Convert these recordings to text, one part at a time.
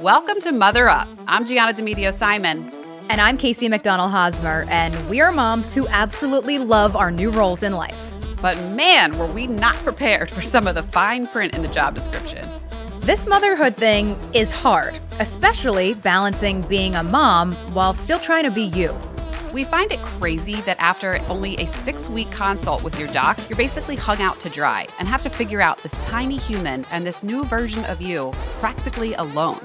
Welcome to Mother Up. I'm Gianna Demedio Simon. And I'm Casey McDonald Hosmer, and we are moms who absolutely love our new roles in life. But man, were we not prepared for some of the fine print in the job description. This motherhood thing is hard, especially balancing being a mom while still trying to be you. We find it crazy that after only a six week consult with your doc, you're basically hung out to dry and have to figure out this tiny human and this new version of you practically alone.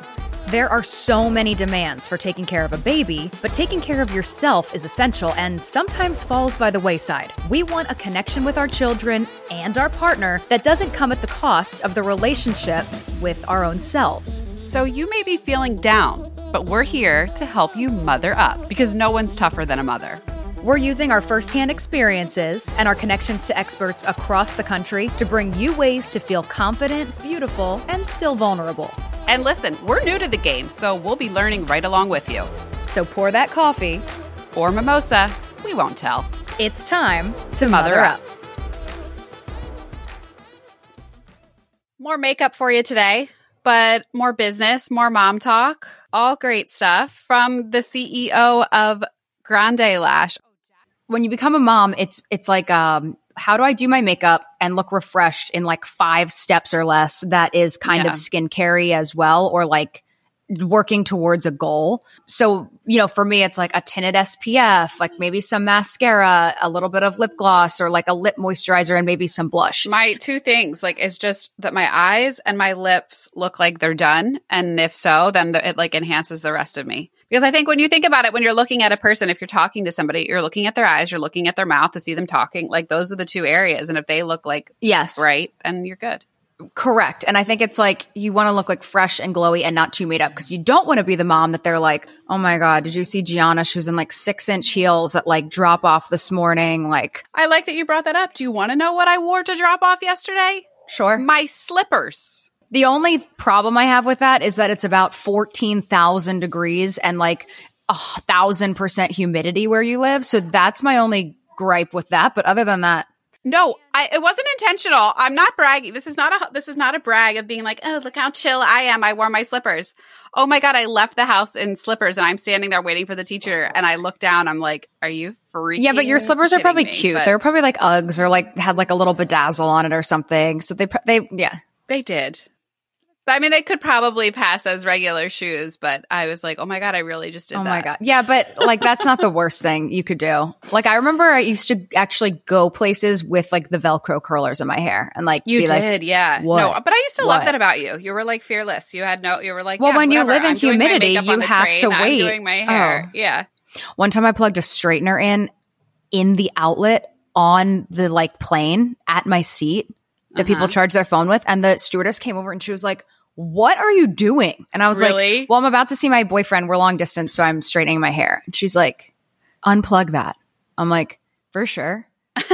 There are so many demands for taking care of a baby, but taking care of yourself is essential and sometimes falls by the wayside. We want a connection with our children and our partner that doesn't come at the cost of the relationships with our own selves. So you may be feeling down, but we're here to help you mother up because no one's tougher than a mother. We're using our firsthand experiences and our connections to experts across the country to bring you ways to feel confident, beautiful, and still vulnerable. And listen, we're new to the game, so we'll be learning right along with you. So pour that coffee or mimosa, we won't tell. It's time to, to mother, mother up. up. More makeup for you today, but more business, more mom talk, all great stuff from the CEO of Grande Lash. When you become a mom, it's it's like um how do I do my makeup and look refreshed in like five steps or less that is kind yeah. of skincare as well, or like working towards a goal. So, you know, for me, it's like a tinted SPF, like maybe some mascara, a little bit of lip gloss, or like a lip moisturizer and maybe some blush. My two things, like, it's just that my eyes and my lips look like they're done. And if so, then the, it like enhances the rest of me. Because I think when you think about it, when you're looking at a person, if you're talking to somebody, you're looking at their eyes, you're looking at their mouth to see them talking. Like those are the two areas. And if they look like yes, right, then you're good. Correct. And I think it's like you want to look like fresh and glowy and not too made up because you don't want to be the mom that they're like, oh my God, did you see Gianna? She was in like six inch heels at like drop off this morning. Like, I like that you brought that up. Do you want to know what I wore to drop off yesterday? Sure. My slippers. The only problem I have with that is that it's about 14,000 degrees and like a thousand percent humidity where you live. So that's my only gripe with that. But other than that, no, I, it wasn't intentional. I'm not bragging. This is not a this is not a brag of being like, oh, look how chill I am. I wore my slippers. Oh my god, I left the house in slippers and I'm standing there waiting for the teacher. Oh and I look down. I'm like, are you freaking? Yeah, but your slippers are probably me? cute. But, They're probably like Uggs or like had like a little bedazzle on it or something. So they they yeah they did. I mean, they could probably pass as regular shoes, but I was like, oh my God, I really just did oh that. my God. Yeah, but like that's not the worst thing you could do. Like, I remember I used to actually go places with like the Velcro curlers in my hair and like, you did, like, yeah. What? No, but I used to what? love that about you. You were like fearless. You had no, you were like, well, yeah, when whatever. you live in I'm humidity, you have train. to wait. I'm doing my hair. Oh. Yeah. One time I plugged a straightener in in the outlet on the like plane at my seat that uh-huh. people charge their phone with. And the stewardess came over and she was like, what are you doing? And I was really? like, well, I'm about to see my boyfriend. We're long distance, so I'm straightening my hair. And she's like, unplug that. I'm like, for sure.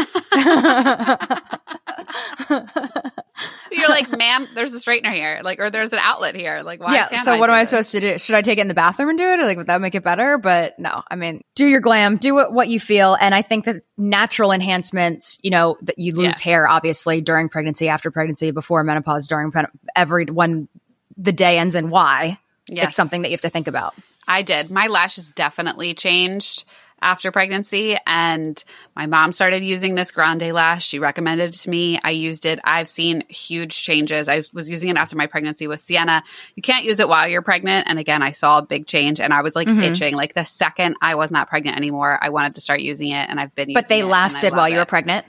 You're like, ma'am, there's a straightener here, like, or there's an outlet here. Like, why? Yeah. so, I what am I this? supposed to do? Should I take it in the bathroom and do it, or like, would that make it better? But no, I mean, do your glam, do what, what you feel, and I think that natural enhancements, you know, that you lose yes. hair obviously during pregnancy, after pregnancy, before menopause, during every when the day ends in Y. Yes. It's something that you have to think about. I did. My lashes definitely changed after pregnancy and my mom started using this grande lash she recommended it to me i used it i've seen huge changes i was using it after my pregnancy with sienna you can't use it while you're pregnant and again i saw a big change and i was like mm-hmm. itching like the second i was not pregnant anymore i wanted to start using it and i've been using it. but they lasted while you were pregnant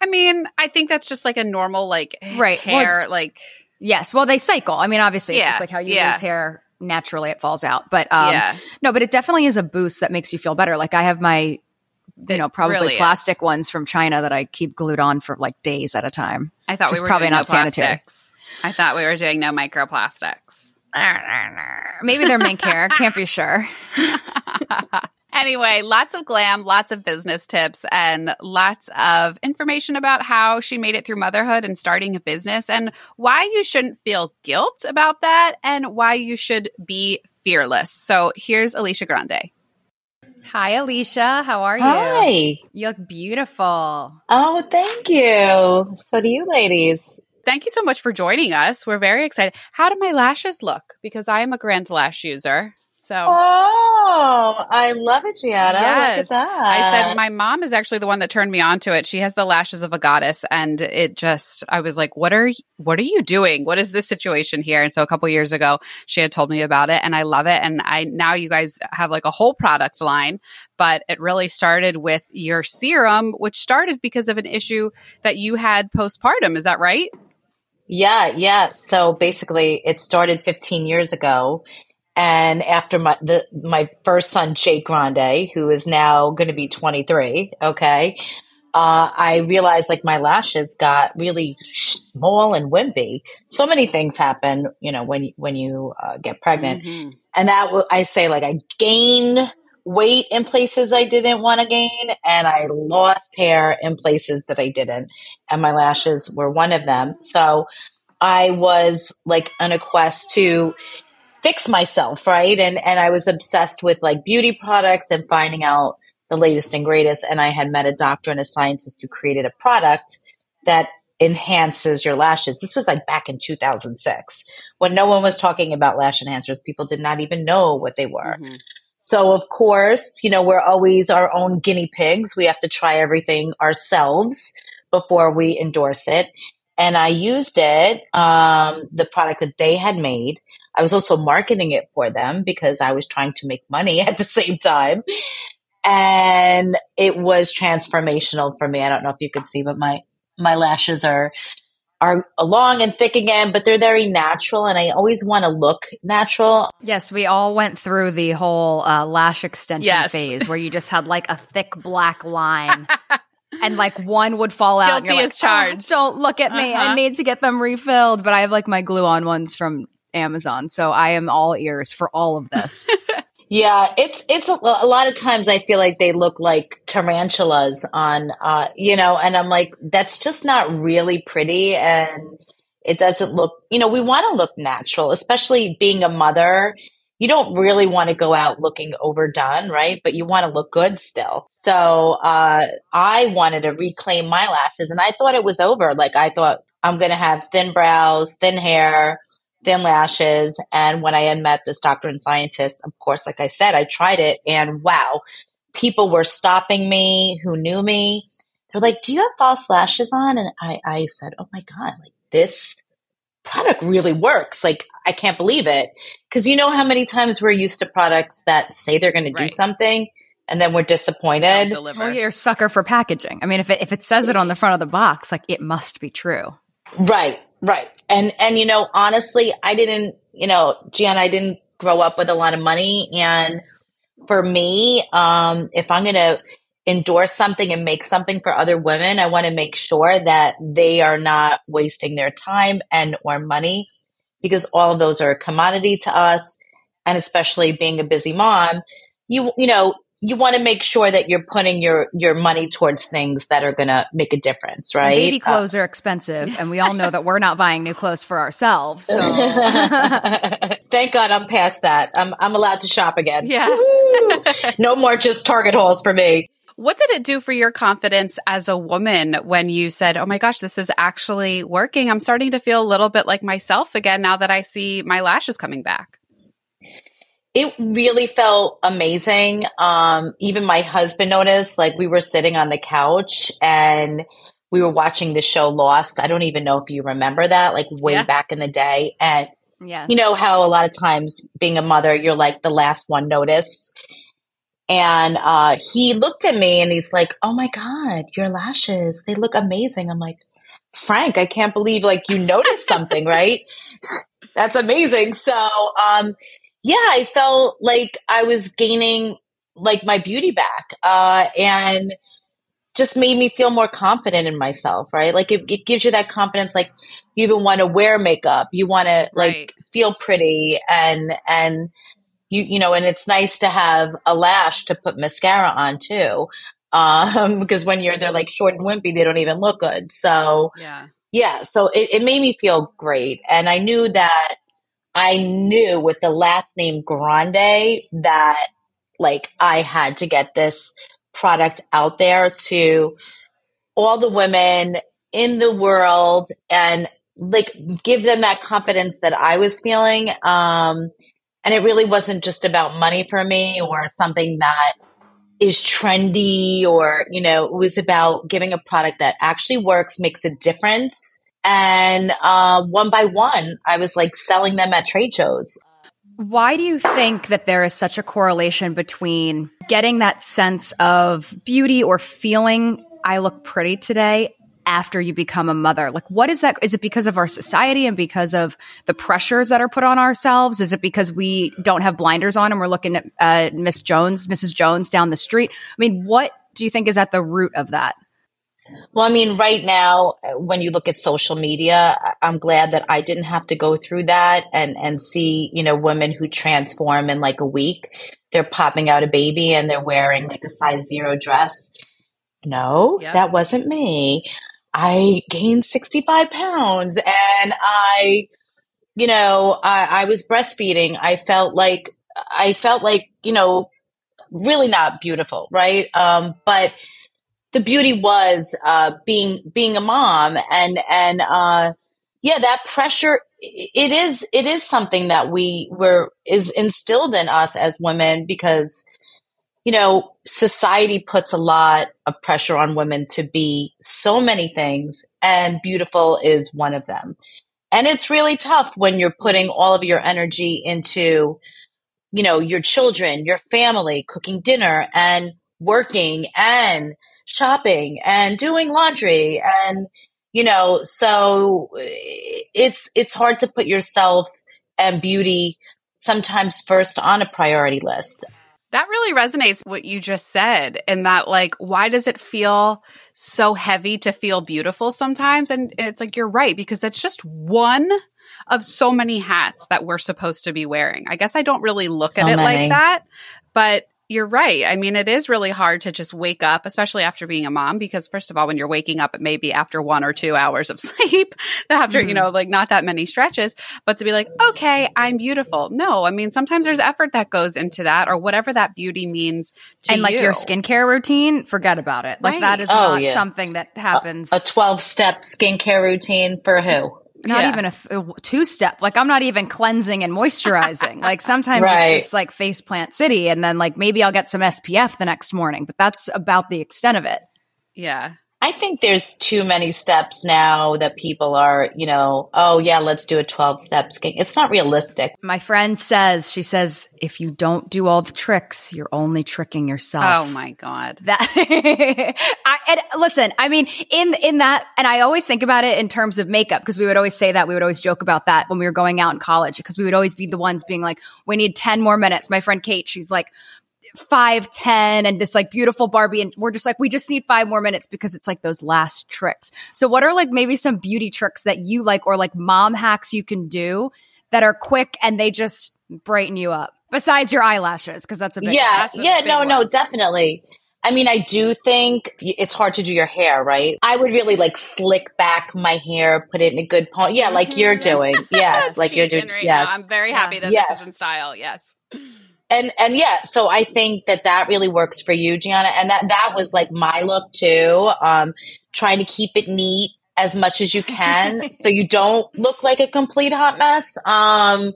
i mean i think that's just like a normal like right hair well, like yes well they cycle i mean obviously it's just like how you yeah. lose hair naturally it falls out. But um, yeah. no, but it definitely is a boost that makes you feel better. Like I have my, you it know, probably really plastic is. ones from China that I keep glued on for like days at a time. I thought we were probably not no sanitary. I thought we were doing no microplastics. Maybe they're mink hair. Can't be sure. Anyway, lots of glam, lots of business tips, and lots of information about how she made it through motherhood and starting a business, and why you shouldn't feel guilt about that, and why you should be fearless. So here's Alicia Grande. Hi, Alicia. How are you? Hi. You look beautiful. Oh, thank you. So do you ladies. thank you so much for joining us. We're very excited. How do my lashes look? Because I am a Grand Lash user. So Oh, I love it, Gianna. Yes. Look at that. I said my mom is actually the one that turned me on to it. She has the lashes of a goddess and it just I was like, What are what are you doing? What is this situation here? And so a couple years ago she had told me about it and I love it. And I now you guys have like a whole product line, but it really started with your serum, which started because of an issue that you had postpartum. Is that right? Yeah, yeah. So basically, it started 15 years ago, and after my the, my first son, Jake Grande, who is now going to be 23, okay, uh, I realized like my lashes got really small and wimpy. So many things happen, you know, when when you uh, get pregnant, mm-hmm. and that w- I say like I gained weight in places I didn't want to gain, and I lost hair in places that I didn't, and my lashes were one of them. So I was like on a quest to fix myself, right? And and I was obsessed with like beauty products and finding out the latest and greatest. And I had met a doctor and a scientist who created a product that enhances your lashes. This was like back in 2006 when no one was talking about lash enhancers. People did not even know what they were. Mm-hmm. So of course, you know, we're always our own guinea pigs. We have to try everything ourselves before we endorse it and I used it, um, the product that they had made. I was also marketing it for them because I was trying to make money at the same time. And it was transformational for me. I don't know if you can see, but my, my lashes are, are long and thick again, but they're very natural. And I always want to look natural. Yes, we all went through the whole uh, lash extension yes. phase where you just had like a thick black line and like one would fall out. Guilty as like, charged. Oh, don't look at me. Uh-huh. I need to get them refilled. But I have like my glue on ones from Amazon, so I am all ears for all of this. yeah, it's it's a, a, lot of times I feel like they look like tarantulas on, uh, you know, and I'm like, that's just not really pretty, and it doesn't look. You know, we want to look natural, especially being a mother you don't really want to go out looking overdone, right? But you want to look good still. So, uh, I wanted to reclaim my lashes and I thought it was over. Like I thought I'm going to have thin brows, thin hair, thin lashes. And when I had met this doctor and scientist, of course, like I said, I tried it and wow, people were stopping me who knew me. They're like, do you have false lashes on? And I, I said, oh my God, like this product really works. Like, I can't believe it. Cause you know how many times we're used to products that say they're going right. to do something and then we're disappointed. Well, you're a sucker for packaging. I mean, if it, if it says it on the front of the box, like it must be true. Right, right. And, and, you know, honestly, I didn't, you know, Jan, I didn't grow up with a lot of money. And for me, um, if I'm going to endorse something and make something for other women, I want to make sure that they are not wasting their time and or money because all of those are a commodity to us. And especially being a busy mom, you, you know, you want to make sure that you're putting your your money towards things that are going to make a difference, right? And baby clothes uh, are expensive, and we all know that we're not buying new clothes for ourselves. So. Thank God I'm past that. I'm I'm allowed to shop again. Yeah, no more just Target hauls for me. What did it do for your confidence as a woman when you said, Oh my gosh, this is actually working? I'm starting to feel a little bit like myself again now that I see my lashes coming back. It really felt amazing. Um, even my husband noticed, like we were sitting on the couch and we were watching the show Lost. I don't even know if you remember that, like way yeah. back in the day. And yes. you know how a lot of times being a mother, you're like the last one noticed. And uh, he looked at me and he's like, "Oh my god, your lashes! They look amazing." I'm like, "Frank, I can't believe like you noticed something, right? That's amazing." So, um, yeah, I felt like I was gaining like my beauty back, uh, and just made me feel more confident in myself, right? Like it, it gives you that confidence, like you even want to wear makeup, you want to like right. feel pretty and and you you know, and it's nice to have a lash to put mascara on too. Um, because when you're they're like short and wimpy, they don't even look good. So yeah, yeah. So it, it made me feel great, and I knew that I knew with the last name Grande that like I had to get this product out there to all the women in the world and like give them that confidence that I was feeling. Um, and it really wasn't just about money for me or something that is trendy or, you know, it was about giving a product that actually works, makes a difference. And uh, one by one, I was like selling them at trade shows. Why do you think that there is such a correlation between getting that sense of beauty or feeling I look pretty today after you become a mother? Like, what is that? Is it because of our society and because of the pressures that are put on ourselves? Is it because we don't have blinders on and we're looking at uh, Miss Jones, Mrs. Jones down the street? I mean, what do you think is at the root of that? Well, I mean, right now, when you look at social media, I'm glad that I didn't have to go through that and, and see, you know, women who transform in like a week. They're popping out a baby and they're wearing like a size zero dress. No, yep. that wasn't me. I gained 65 pounds and I, you know, I, I was breastfeeding. I felt like, I felt like, you know, really not beautiful, right? Um, but the beauty was, uh, being, being a mom and, and, uh, yeah, that pressure, it is, it is something that we were, is instilled in us as women because you know, society puts a lot of pressure on women to be so many things, and beautiful is one of them. And it's really tough when you're putting all of your energy into, you know, your children, your family, cooking dinner and working and shopping and doing laundry and, you know, so it's, it's hard to put yourself and beauty sometimes first on a priority list. That really resonates what you just said and that like why does it feel so heavy to feel beautiful sometimes and it's like you're right because that's just one of so many hats that we're supposed to be wearing. I guess I don't really look so at it many. like that, but you're right. I mean, it is really hard to just wake up, especially after being a mom, because first of all, when you're waking up, it may be after one or two hours of sleep, after, mm-hmm. you know, like not that many stretches, but to be like, okay, I'm beautiful. No, I mean, sometimes there's effort that goes into that or whatever that beauty means to And like you. your skincare routine, forget about it. Like right. that is oh, not yeah. something that happens. A 12 step skincare routine for who? Not yeah. even a, a, two step. Like I'm not even cleansing and moisturizing. like sometimes right. it's just like face plant city and then like maybe I'll get some SPF the next morning, but that's about the extent of it. Yeah. I think there's too many steps now that people are, you know, oh yeah, let's do a 12 step skin. It's not realistic. My friend says, she says, if you don't do all the tricks, you're only tricking yourself. Oh my God. That, I, and listen, I mean, in, in that, and I always think about it in terms of makeup because we would always say that. We would always joke about that when we were going out in college because we would always be the ones being like, we need 10 more minutes. My friend Kate, she's like, five ten and this like beautiful Barbie, and we're just like we just need five more minutes because it's like those last tricks. So, what are like maybe some beauty tricks that you like, or like mom hacks you can do that are quick and they just brighten you up? Besides your eyelashes, because that's a big yeah, yeah, no, one. no, definitely. I mean, I do think it's hard to do your hair, right? I would really like slick back my hair, put it in a good pony. Yeah, like you're mm-hmm. doing. Yes, like you're doing. Right yes, now. I'm very happy that yes. this is in style. Yes and and yeah so i think that that really works for you gianna. And that that was like my look too um trying to keep it neat as much as you can so you don't look like a complete hot mess. Um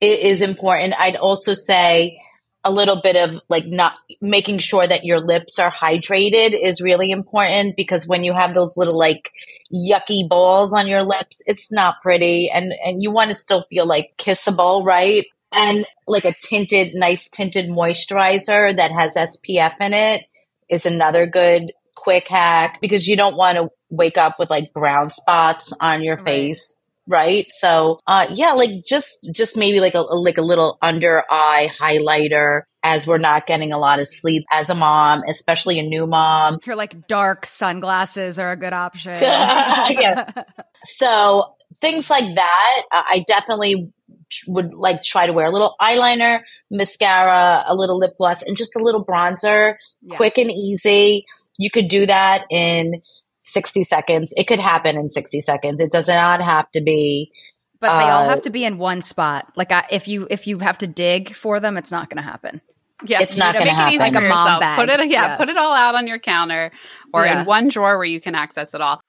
it is important. I'd also say a little bit of like not making sure that your lips are hydrated is really important because when you have those little like yucky balls on your lips, it's not pretty. And, and you want to still feel like kissable, right? And like a tinted, nice tinted moisturizer that has SPF in it is another good quick hack because you don't want to wake up with like brown spots on your right. face. Right. So, uh, yeah, like just, just maybe like a, like a little under eye highlighter as we're not getting a lot of sleep as a mom, especially a new mom. Your like dark sunglasses are a good option. yeah. So things like that, I definitely would like try to wear a little eyeliner, mascara, a little lip gloss, and just a little bronzer, yes. quick and easy. You could do that in 60 seconds. It could happen in 60 seconds. It does not have to be. But they uh, all have to be in one spot. Like I, if you if you have to dig for them, it's not going to happen. Yeah, it's not going to happen. Like a mom bag. Put it, yeah, yes. put it all out on your counter or yeah. in one drawer where you can access it all.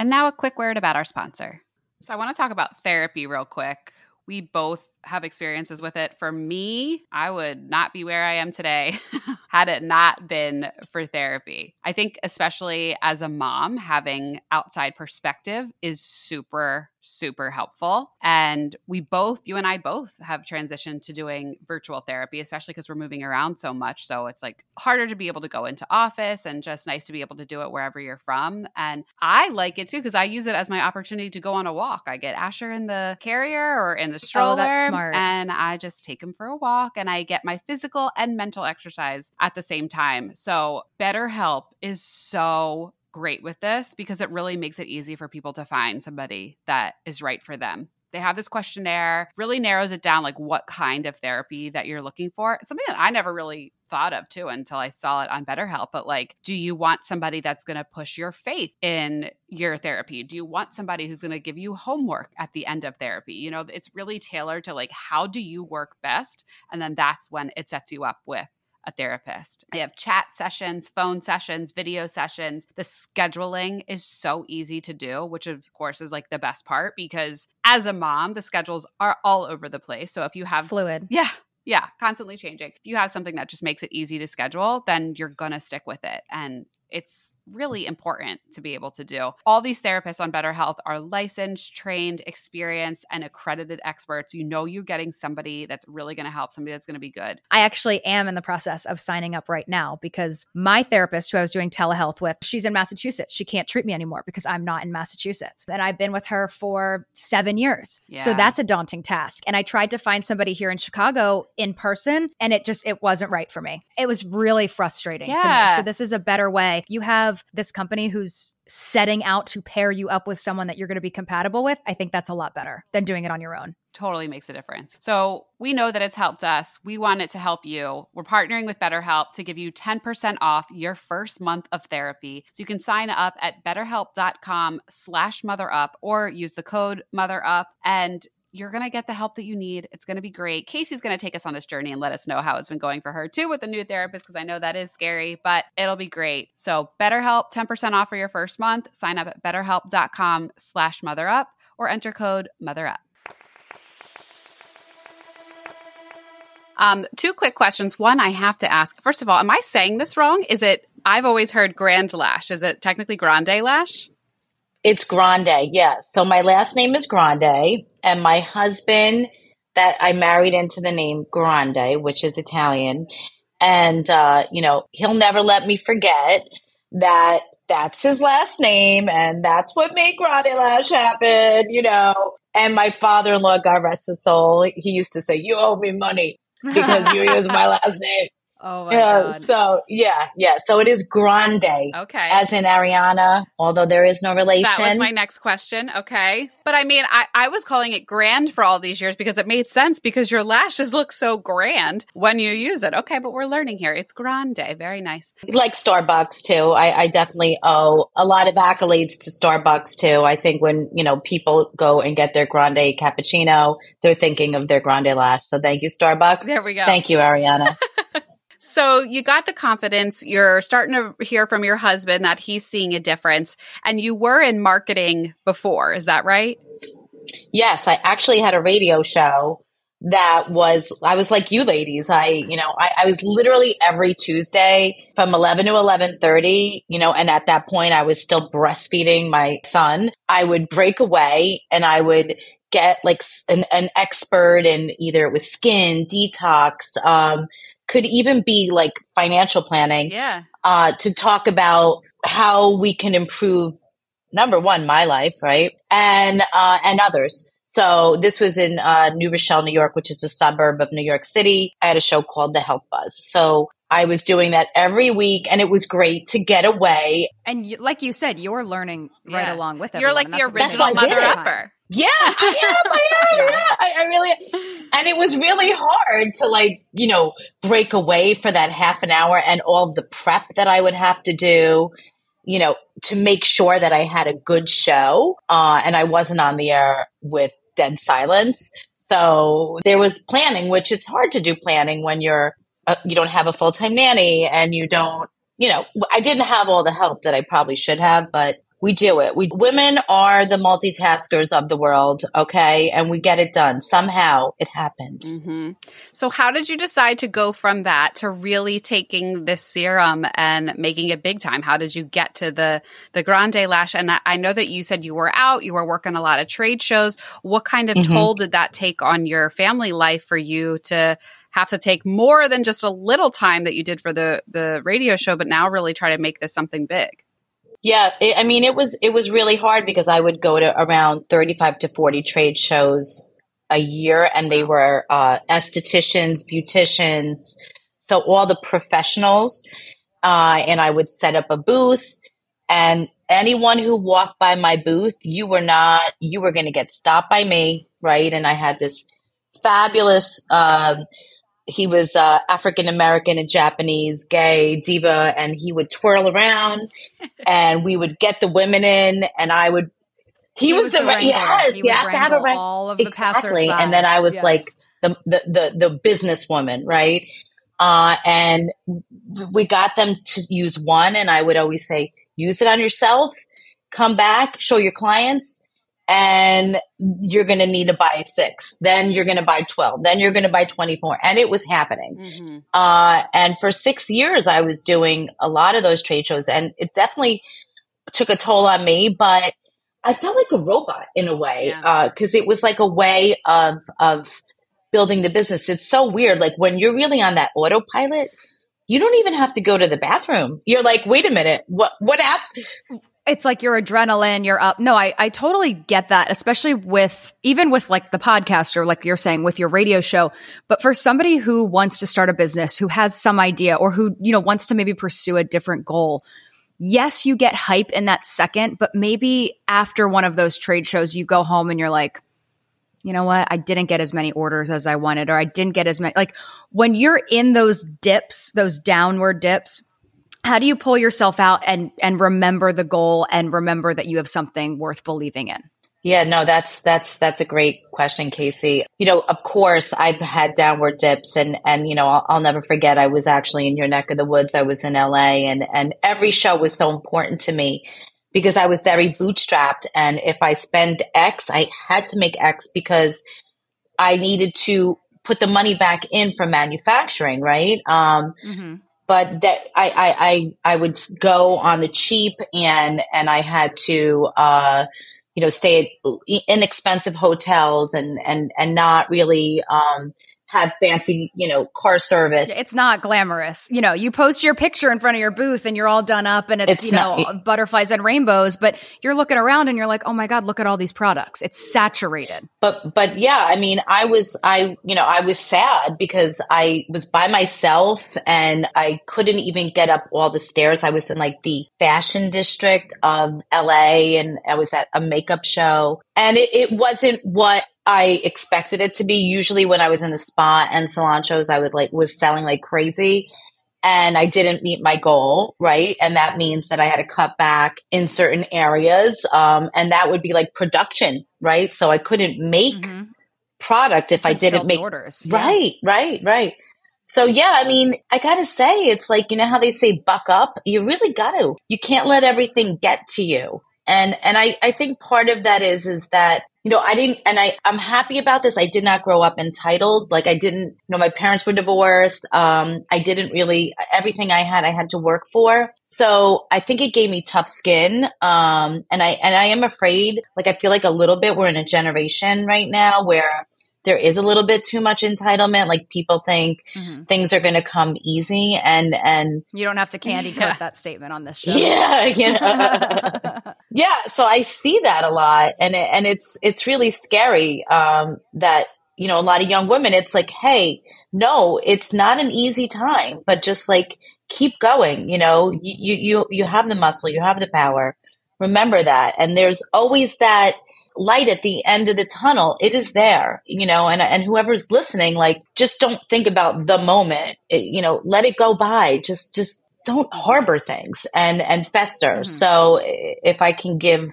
And now a quick word about our sponsor. So I want to talk about therapy real quick. We both have experiences with it. For me, I would not be where I am today had it not been for therapy. I think, especially as a mom, having outside perspective is super super helpful. And we both, you and I both, have transitioned to doing virtual therapy, especially because we're moving around so much. So it's like harder to be able to go into office and just nice to be able to do it wherever you're from. And I like it too because I use it as my opportunity to go on a walk. I get Asher in the carrier or in the stroller. Oh, that's smart. And I just take him for a walk and I get my physical and mental exercise at the same time. So BetterHelp is so great with this because it really makes it easy for people to find somebody that is right for them. They have this questionnaire, really narrows it down like what kind of therapy that you're looking for. It's something that I never really thought of too until I saw it on BetterHelp. But like, do you want somebody that's going to push your faith in your therapy? Do you want somebody who's going to give you homework at the end of therapy? You know, it's really tailored to like, how do you work best? And then that's when it sets you up with a therapist. They have chat sessions, phone sessions, video sessions. The scheduling is so easy to do, which of course is like the best part because as a mom, the schedules are all over the place. So if you have fluid. Yeah. Yeah, constantly changing. If you have something that just makes it easy to schedule, then you're going to stick with it. And it's really important to be able to do. All these therapists on BetterHelp are licensed, trained, experienced, and accredited experts. You know you're getting somebody that's really going to help, somebody that's going to be good. I actually am in the process of signing up right now because my therapist, who I was doing telehealth with, she's in Massachusetts. She can't treat me anymore because I'm not in Massachusetts. And I've been with her for seven years. Yeah. So that's a daunting task. And I tried to find somebody here in Chicago in person, and it just it wasn't right for me. It was really frustrating yeah. to me. So this is a better way. You have this company who's setting out to pair you up with someone that you're going to be compatible with, I think that's a lot better than doing it on your own. Totally makes a difference. So we know that it's helped us. We want it to help you. We're partnering with BetterHelp to give you 10% off your first month of therapy. So you can sign up at betterhelp.com slash motherup or use the code motherup and you're going to get the help that you need. It's going to be great. Casey's going to take us on this journey and let us know how it's been going for her too with the new therapist because I know that is scary, but it'll be great. So BetterHelp, 10% off for your first month. Sign up at betterhelp.com slash motherup or enter code motherup. Um, two quick questions. One, I have to ask. First of all, am I saying this wrong? Is it? I've always heard Grand Lash. Is it technically Grande Lash? It's Grande, yeah. So my last name is Grande, and my husband that I married into the name Grande, which is Italian. And, uh, you know, he'll never let me forget that that's his last name and that's what made Grande Lash happen, you know. And my father in law, God rest his soul, he used to say, You owe me money because you use my last name. Oh my yeah, god. So yeah, yeah. So it is grande. Okay. As in Ariana, although there is no relation. That was my next question. Okay. But I mean, I, I was calling it grand for all these years because it made sense because your lashes look so grand when you use it. Okay, but we're learning here. It's grande. Very nice. Like Starbucks too. I, I definitely owe a lot of accolades to Starbucks too. I think when, you know, people go and get their grande cappuccino, they're thinking of their grande lash. So thank you, Starbucks. There we go. Thank you, Ariana. So you got the confidence. You're starting to hear from your husband that he's seeing a difference. And you were in marketing before. Is that right? Yes. I actually had a radio show that was I was like you ladies. I, you know, I, I was literally every Tuesday from eleven to eleven thirty, you know, and at that point I was still breastfeeding my son. I would break away and I would get like an, an expert in either it was skin, detox, um, could even be like financial planning. Yeah. Uh, to talk about how we can improve number one, my life, right? And, uh, and others. So this was in uh, New Rochelle, New York, which is a suburb of New York City. I had a show called The Health Buzz. So I was doing that every week and it was great to get away. And you, like you said, you're learning yeah. right along with it. You're like the original mother upper. Yeah, I am. I am. yeah, I, I really. And it was really hard to like, you know, break away for that half an hour and all the prep that I would have to do, you know, to make sure that I had a good show, uh, and I wasn't on the air with dead silence. So there was planning, which it's hard to do planning when you're uh, you don't have a full time nanny and you don't, you know, I didn't have all the help that I probably should have, but we do it. We women are the multitaskers of the world, okay? And we get it done. Somehow it happens. Mm-hmm. So how did you decide to go from that to really taking this serum and making it big time? How did you get to the the Grande Lash? And I, I know that you said you were out, you were working a lot of trade shows. What kind of mm-hmm. toll did that take on your family life for you to have to take more than just a little time that you did for the the radio show, but now really try to make this something big? Yeah, it, I mean, it was it was really hard because I would go to around thirty five to forty trade shows a year, and they were uh, estheticians, beauticians, so all the professionals. Uh, and I would set up a booth, and anyone who walked by my booth, you were not, you were going to get stopped by me, right? And I had this fabulous um, he was uh, African American and Japanese, gay, diva, and he would twirl around, and we would get the women in, and I would. He, he was, was, the, the yes, you have to have a rank. All of the exactly, and then I was yes. like the the the, the businesswoman, right? Uh, and we got them to use one, and I would always say, use it on yourself. Come back, show your clients, and you're going to need to buy six. Then you're going to buy 12. Then you're going to buy 24. And it was happening. Mm-hmm. Uh, and for six years, I was doing a lot of those trade shows and it definitely took a toll on me, but I felt like a robot in a way. Yeah. Uh, cause it was like a way of, of building the business. It's so weird. Like when you're really on that autopilot, you don't even have to go to the bathroom. You're like, wait a minute, what, what happened? It's like your adrenaline, you're up. No, I, I totally get that, especially with even with like the podcast or like you're saying with your radio show. But for somebody who wants to start a business, who has some idea or who, you know, wants to maybe pursue a different goal, yes, you get hype in that second, but maybe after one of those trade shows, you go home and you're like, you know what? I didn't get as many orders as I wanted, or I didn't get as many. Like when you're in those dips, those downward dips, how do you pull yourself out and and remember the goal and remember that you have something worth believing in? Yeah no that's that's that's a great question casey. You know of course i've had downward dips and and you know I'll, I'll, never forget i was actually in your neck of the woods. I was in la and and every show was so important to me because i was very bootstrapped and if i spend x i had to make x because i needed to put the money back in for manufacturing right? Um mm-hmm but that I, I, I, I would go on the cheap and, and I had to, uh, you know, stay at inexpensive hotels and, and, and not really, um, have fancy, you know, car service. It's not glamorous. You know, you post your picture in front of your booth and you're all done up and it's, it's you know, it, butterflies and rainbows, but you're looking around and you're like, "Oh my god, look at all these products." It's saturated. But but yeah, I mean, I was I, you know, I was sad because I was by myself and I couldn't even get up all the stairs. I was in like the fashion district of LA and I was at a makeup show and it, it wasn't what I expected it to be. Usually when I was in the spa and salon shows, I would like was selling like crazy and I didn't meet my goal, right? And that means that I had to cut back in certain areas. Um, and that would be like production, right? So I couldn't make mm-hmm. product if I didn't make orders. Right, yeah. right, right. So yeah, I mean, I gotta say, it's like, you know how they say buck up? You really gotta. You can't let everything get to you. And, and I, I think part of that is, is that, you know, I didn't, and I, I'm happy about this. I did not grow up entitled. Like I didn't, you know, my parents were divorced. Um, I didn't really, everything I had, I had to work for. So I think it gave me tough skin. Um, and I, and I am afraid, like I feel like a little bit we're in a generation right now where there is a little bit too much entitlement. Like people think mm-hmm. things are going to come easy, and and you don't have to candy coat yeah. that statement on this show. Yeah, you know? yeah. So I see that a lot, and it, and it's it's really scary um, that you know a lot of young women. It's like, hey, no, it's not an easy time, but just like keep going. You know, you you you have the muscle, you have the power. Remember that, and there's always that light at the end of the tunnel. It is there, you know, and, and whoever's listening, like, just don't think about the moment, it, you know, let it go by. Just, just don't harbor things and, and fester. Mm-hmm. So if I can give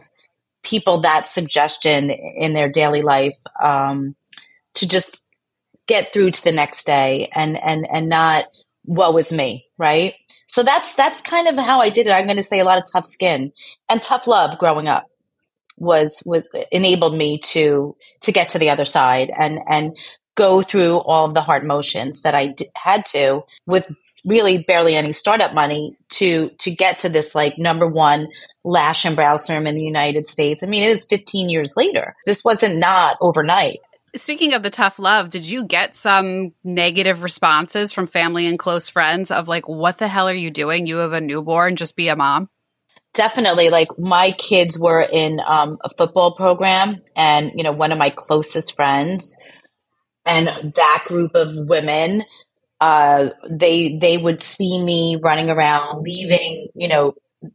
people that suggestion in their daily life, um, to just get through to the next day and, and, and not, woe is me, right? So that's that's kind of how I did it. I'm going to say a lot of tough skin and tough love growing up was was enabled me to to get to the other side and and go through all of the hard motions that I d- had to with really barely any startup money to to get to this like number one lash and brow serum in the United States. I mean, it is 15 years later. This wasn't not overnight. Speaking of the tough love, did you get some negative responses from family and close friends of like, what the hell are you doing? You have a newborn, just be a mom? Definitely. Like my kids were in um, a football program, and, you know, one of my closest friends and that group of women uh, they they would see me running around, leaving, you know,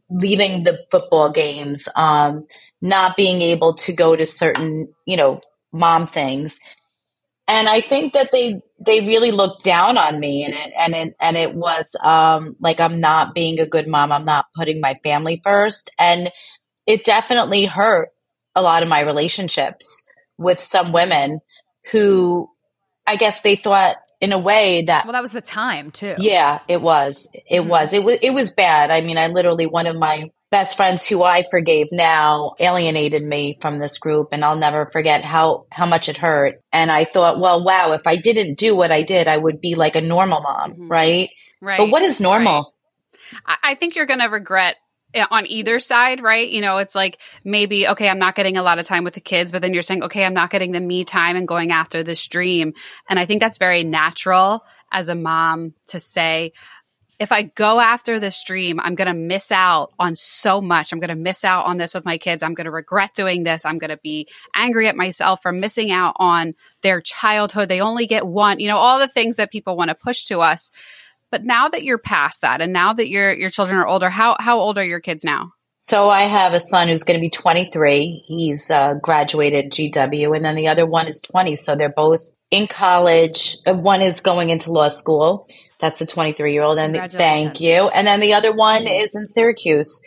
leaving the football games, um, not being able to go to certain, you know, mom things. And I think that they they really looked down on me and it and it and it was um like I'm not being a good mom, I'm not putting my family first. And it definitely hurt a lot of my relationships with some women who I guess they thought in a way that well that was the time too. Yeah it was. It mm-hmm. was. It was it was bad. I mean i literally one of my best friends who i forgave now alienated me from this group and i'll never forget how how much it hurt and i thought well wow if i didn't do what i did i would be like a normal mom mm-hmm. right right but what is normal right. I think you're going to regret on either side, right? You know, it's like maybe, okay, I'm not getting a lot of time with the kids, but then you're saying, okay, I'm not getting the me time and going after this dream. And I think that's very natural as a mom to say, if I go after this dream, I'm going to miss out on so much. I'm going to miss out on this with my kids. I'm going to regret doing this. I'm going to be angry at myself for missing out on their childhood. They only get one, you know, all the things that people want to push to us. But now that you're past that and now that your your children are older, how how old are your kids now? So I have a son who's going to be 23. He's uh, graduated GW, and then the other one is 20. So they're both in college. Uh, one is going into law school. That's the 23 year old, and the, thank you. And then the other one is in Syracuse.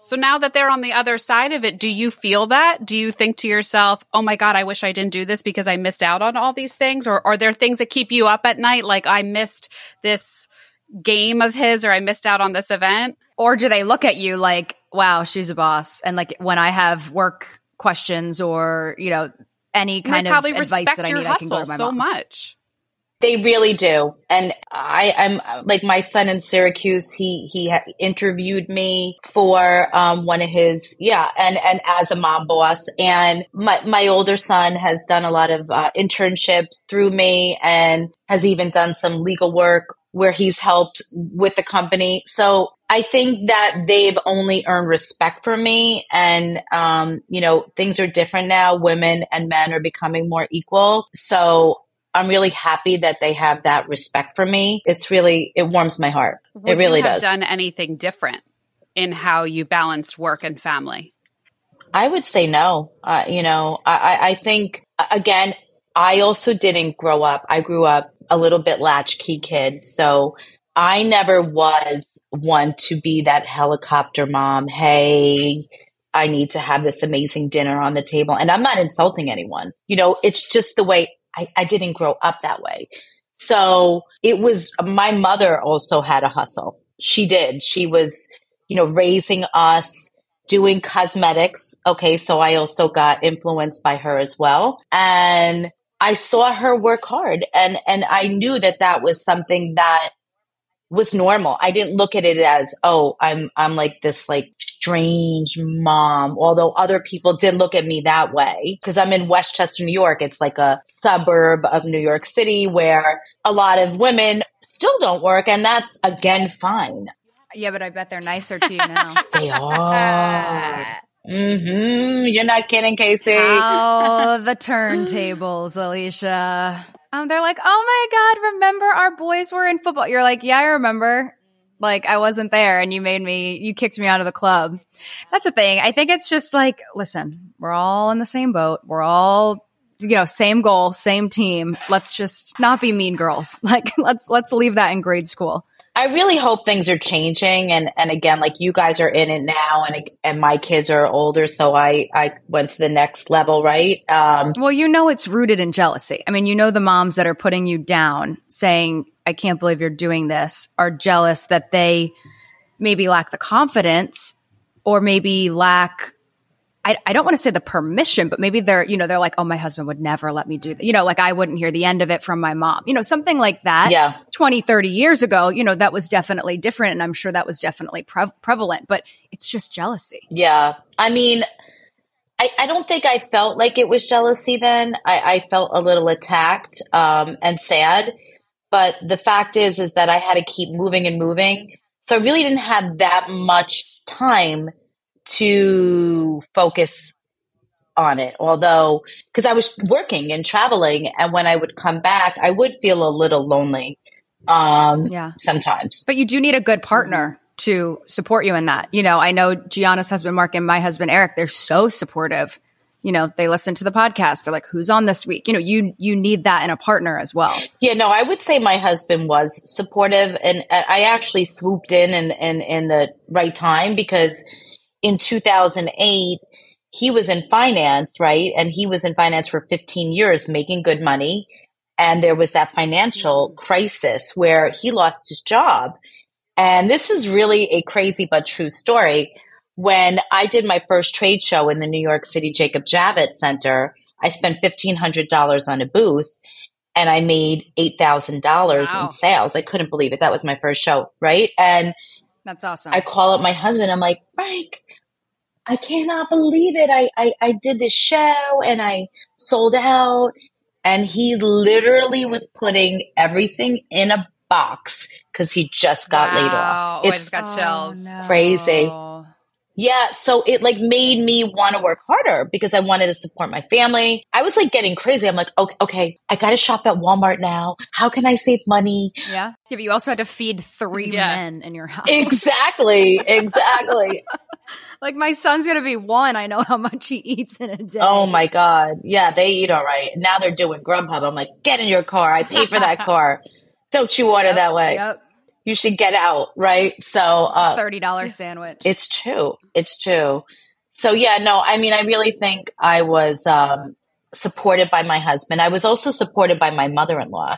So now that they're on the other side of it, do you feel that? Do you think to yourself, oh my God, I wish I didn't do this because I missed out on all these things? Or are there things that keep you up at night? Like I missed this game of his or I missed out on this event? Or do they look at you like, wow, she's a boss? And like when I have work questions or, you know, any kind of advice that I need, I can go to my so mom. much. They really do. And I, I'm like my son in Syracuse. He, he interviewed me for, um, one of his, yeah. And, and as a mom boss and my, my older son has done a lot of, uh, internships through me and has even done some legal work where he's helped with the company. So I think that they've only earned respect from me. And, um, you know, things are different now. Women and men are becoming more equal. So I'm really happy that they have that respect for me. It's really, it warms my heart. Would it really does. done anything different in how you balance work and family? I would say no. Uh, you know, I, I think, again, I also didn't grow up. I grew up a little bit latchkey kid. So I never was one to be that helicopter mom. Hey, I need to have this amazing dinner on the table. And I'm not insulting anyone. You know, it's just the way I, I didn't grow up that way. So it was my mother also had a hustle. She did. She was, you know, raising us, doing cosmetics. Okay. So I also got influenced by her as well. And I saw her work hard and, and I knew that that was something that was normal. I didn't look at it as, oh, I'm, I'm like this like strange mom. Although other people did look at me that way because I'm in Westchester, New York. It's like a suburb of New York City where a lot of women still don't work. And that's again fine. Yeah, but I bet they're nicer to you now. they are. Mm-hmm. You're not kidding, Casey. Oh, the turntables, Alicia. Um, they're like, oh my God, remember our boys were in football. You're like, yeah, I remember. Like, I wasn't there and you made me, you kicked me out of the club. That's a thing. I think it's just like, listen, we're all in the same boat. We're all, you know, same goal, same team. Let's just not be mean girls. Like, let's, let's leave that in grade school. I really hope things are changing. And, and again, like you guys are in it now and, and my kids are older. So I, I went to the next level, right? Um, well, you know, it's rooted in jealousy. I mean, you know, the moms that are putting you down saying, I can't believe you're doing this are jealous that they maybe lack the confidence or maybe lack I, I don't want to say the permission, but maybe they're, you know, they're like, oh, my husband would never let me do that. You know, like I wouldn't hear the end of it from my mom, you know, something like that. Yeah. 20, 30 years ago, you know, that was definitely different. And I'm sure that was definitely pre- prevalent, but it's just jealousy. Yeah. I mean, I, I don't think I felt like it was jealousy then. I, I felt a little attacked um, and sad. But the fact is, is that I had to keep moving and moving. So I really didn't have that much time to focus on it. Although, because I was working and traveling, and when I would come back, I would feel a little lonely. Um, yeah, sometimes. But you do need a good partner to support you in that. You know, I know Gianna's husband Mark and my husband Eric. They're so supportive. You know, they listen to the podcast. They're like, "Who's on this week?" You know, you you need that in a partner as well. Yeah, no, I would say my husband was supportive, and I actually swooped in in in, in the right time because in 2008, he was in finance, right? And he was in finance for 15 years, making good money. And there was that financial mm-hmm. crisis where he lost his job. And this is really a crazy but true story. When I did my first trade show in the New York City Jacob Javits Center, I spent $1,500 on a booth and I made $8,000 wow. in sales. I couldn't believe it. That was my first show, right? And that's awesome. I call up my husband. I'm like, Frank, I cannot believe it. I, I, I did this show and I sold out. And he literally was putting everything in a box because he just got wow. laid off. It's oh, I just got oh, chills. Oh, no. Crazy. Yeah, so it like made me want to work harder because I wanted to support my family. I was like getting crazy. I'm like, okay, okay, I got to shop at Walmart now. How can I save money? Yeah. Yeah, but you also had to feed three yeah. men in your house. Exactly. Exactly. like my son's going to be one. I know how much he eats in a day. Oh my God. Yeah, they eat all right. Now they're doing Grubhub. I'm like, get in your car. I pay for that car. Don't you order yep, that way? Yep you should get out, right? So, uh, $30 sandwich. It's true. It's true. So, yeah, no, I mean, I really think I was um, supported by my husband. I was also supported by my mother in law.